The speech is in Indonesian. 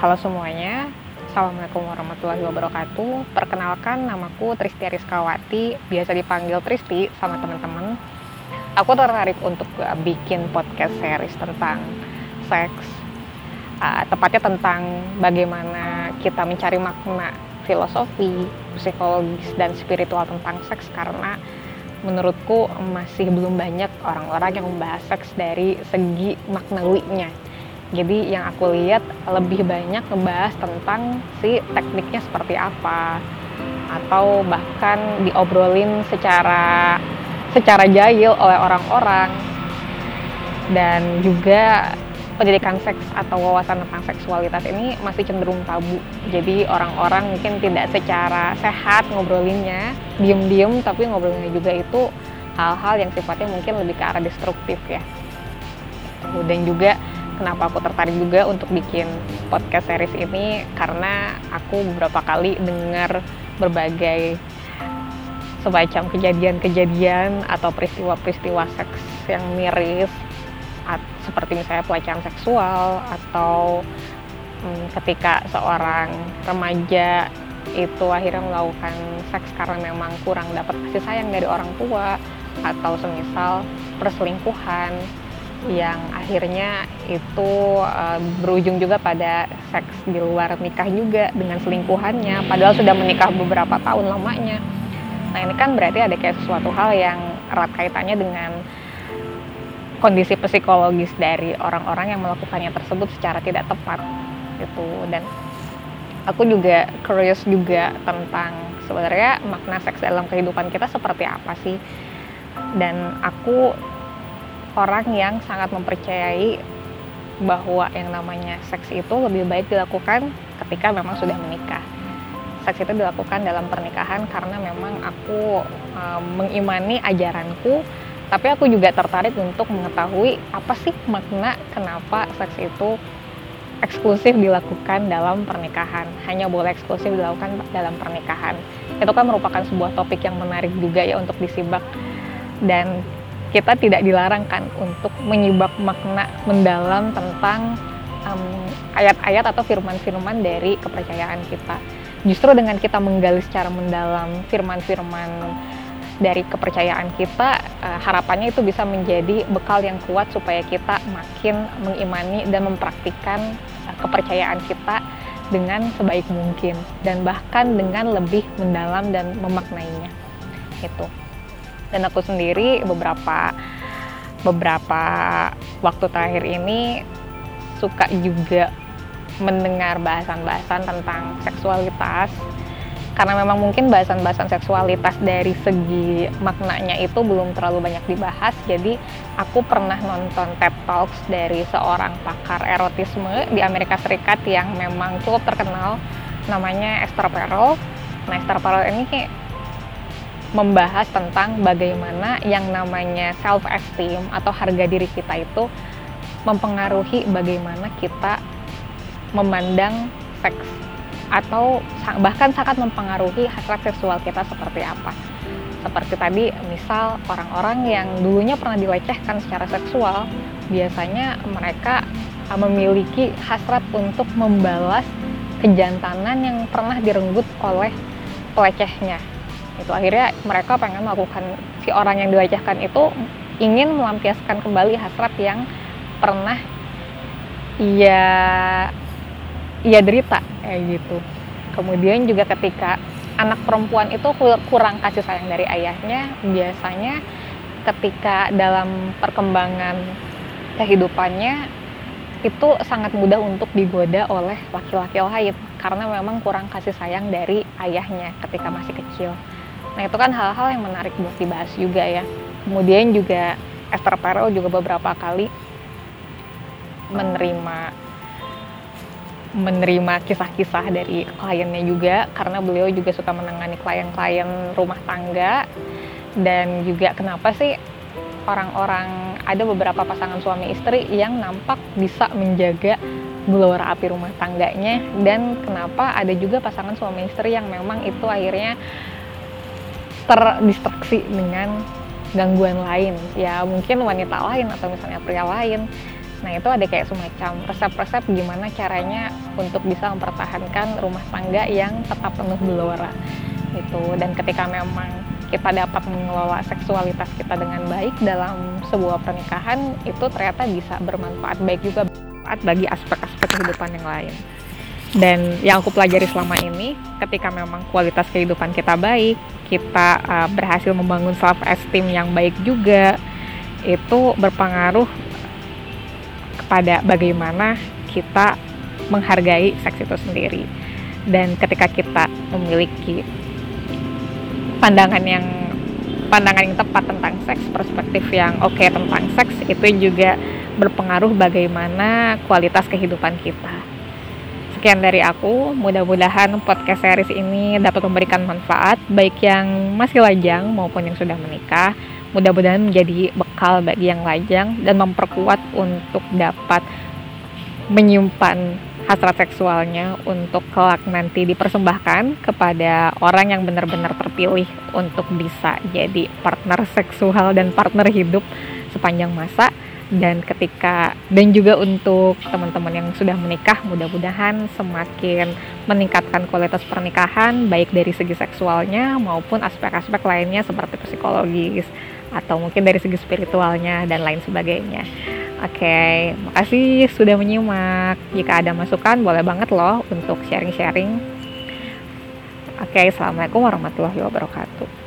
Halo semuanya, Assalamualaikum warahmatullahi wabarakatuh. Perkenalkan, namaku Tristi Ariskawati, biasa dipanggil Tristi sama teman-teman. Aku tertarik untuk uh, bikin podcast series tentang seks, uh, tepatnya tentang bagaimana kita mencari makna filosofi, psikologis, dan spiritual tentang seks. Karena menurutku masih belum banyak orang-orang yang membahas seks dari segi maknawinya jadi yang aku lihat lebih banyak ngebahas tentang si tekniknya seperti apa atau bahkan diobrolin secara secara jahil oleh orang-orang dan juga pendidikan seks atau wawasan tentang seksualitas ini masih cenderung tabu. Jadi orang-orang mungkin tidak secara sehat ngobrolinnya, diem-diem tapi ngobrolinnya juga itu hal-hal yang sifatnya mungkin lebih ke arah destruktif ya. Dan juga kenapa aku tertarik juga untuk bikin podcast series ini karena aku beberapa kali dengar berbagai semacam kejadian-kejadian atau peristiwa-peristiwa seks yang miris seperti misalnya pelecehan seksual atau hmm, ketika seorang remaja itu akhirnya melakukan seks karena memang kurang dapat kasih sayang dari orang tua atau semisal perselingkuhan yang akhirnya itu uh, berujung juga pada seks di luar nikah juga dengan selingkuhannya padahal sudah menikah beberapa tahun lamanya. Nah ini kan berarti ada kayak sesuatu hal yang erat kaitannya dengan kondisi psikologis dari orang-orang yang melakukannya tersebut secara tidak tepat gitu. Dan aku juga curious juga tentang sebenarnya makna seks dalam kehidupan kita seperti apa sih? Dan aku orang yang sangat mempercayai bahwa yang namanya seks itu lebih baik dilakukan ketika memang sudah menikah. Seks itu dilakukan dalam pernikahan karena memang aku e, mengimani ajaranku, tapi aku juga tertarik untuk mengetahui apa sih makna kenapa seks itu eksklusif dilakukan dalam pernikahan. Hanya boleh eksklusif dilakukan dalam pernikahan. Itu kan merupakan sebuah topik yang menarik juga ya untuk disimak dan kita tidak dilarangkan untuk menyibak makna mendalam tentang ayat-ayat um, atau firman-firman dari kepercayaan kita. Justru dengan kita menggali secara mendalam firman-firman dari kepercayaan kita, uh, harapannya itu bisa menjadi bekal yang kuat supaya kita makin mengimani dan mempraktikkan uh, kepercayaan kita dengan sebaik mungkin dan bahkan dengan lebih mendalam dan memaknainya. Itu dan aku sendiri beberapa beberapa waktu terakhir ini suka juga mendengar bahasan-bahasan tentang seksualitas. Karena memang mungkin bahasan-bahasan seksualitas dari segi maknanya itu belum terlalu banyak dibahas jadi aku pernah nonton TED Talks dari seorang pakar erotisme di Amerika Serikat yang memang cukup terkenal namanya Esther Perel. Nah Esther Perel ini membahas tentang bagaimana yang namanya self esteem atau harga diri kita itu mempengaruhi bagaimana kita memandang seks atau bahkan sangat mempengaruhi hasrat seksual kita seperti apa. Seperti tadi, misal orang-orang yang dulunya pernah dilecehkan secara seksual, biasanya mereka memiliki hasrat untuk membalas kejantanan yang pernah direnggut oleh pelecehnya itu akhirnya mereka pengen melakukan si orang yang dilecehkan itu ingin melampiaskan kembali hasrat yang pernah ia ia derita kayak gitu kemudian juga ketika anak perempuan itu kurang kasih sayang dari ayahnya biasanya ketika dalam perkembangan kehidupannya itu sangat mudah untuk digoda oleh laki-laki lain karena memang kurang kasih sayang dari ayahnya ketika masih kecil. Nah itu kan hal-hal yang menarik buat dibahas juga ya. Kemudian juga Esther Perel juga beberapa kali menerima menerima kisah-kisah dari kliennya juga karena beliau juga suka menangani klien-klien rumah tangga dan juga kenapa sih orang-orang ada beberapa pasangan suami istri yang nampak bisa menjaga gelora api rumah tangganya dan kenapa ada juga pasangan suami istri yang memang itu akhirnya terdistraksi dengan gangguan lain. Ya mungkin wanita lain atau misalnya pria lain. Nah itu ada kayak semacam resep-resep gimana caranya untuk bisa mempertahankan rumah tangga yang tetap penuh gelora gitu. Dan ketika memang kita dapat mengelola seksualitas kita dengan baik dalam sebuah pernikahan itu ternyata bisa bermanfaat baik juga bagi aspek-aspek kehidupan yang lain dan yang aku pelajari selama ini ketika memang kualitas kehidupan kita baik kita uh, berhasil membangun self esteem yang baik juga itu berpengaruh kepada bagaimana kita menghargai seks itu sendiri dan ketika kita memiliki pandangan yang pandangan yang tepat tentang seks, perspektif yang oke okay tentang seks itu juga berpengaruh bagaimana kualitas kehidupan kita. Sekian dari aku, mudah-mudahan podcast series ini dapat memberikan manfaat baik yang masih lajang maupun yang sudah menikah. Mudah-mudahan menjadi bekal bagi yang lajang dan memperkuat untuk dapat menyimpan hasrat seksualnya untuk kelak nanti dipersembahkan kepada orang yang benar-benar terpilih untuk bisa jadi partner seksual dan partner hidup sepanjang masa dan ketika dan juga untuk teman-teman yang sudah menikah mudah-mudahan semakin meningkatkan kualitas pernikahan baik dari segi seksualnya maupun aspek-aspek lainnya seperti psikologis atau mungkin dari segi spiritualnya dan lain sebagainya. Oke, okay, makasih sudah menyimak. Jika ada masukan, boleh banget loh untuk sharing-sharing. Oke, okay, assalamualaikum warahmatullahi wabarakatuh.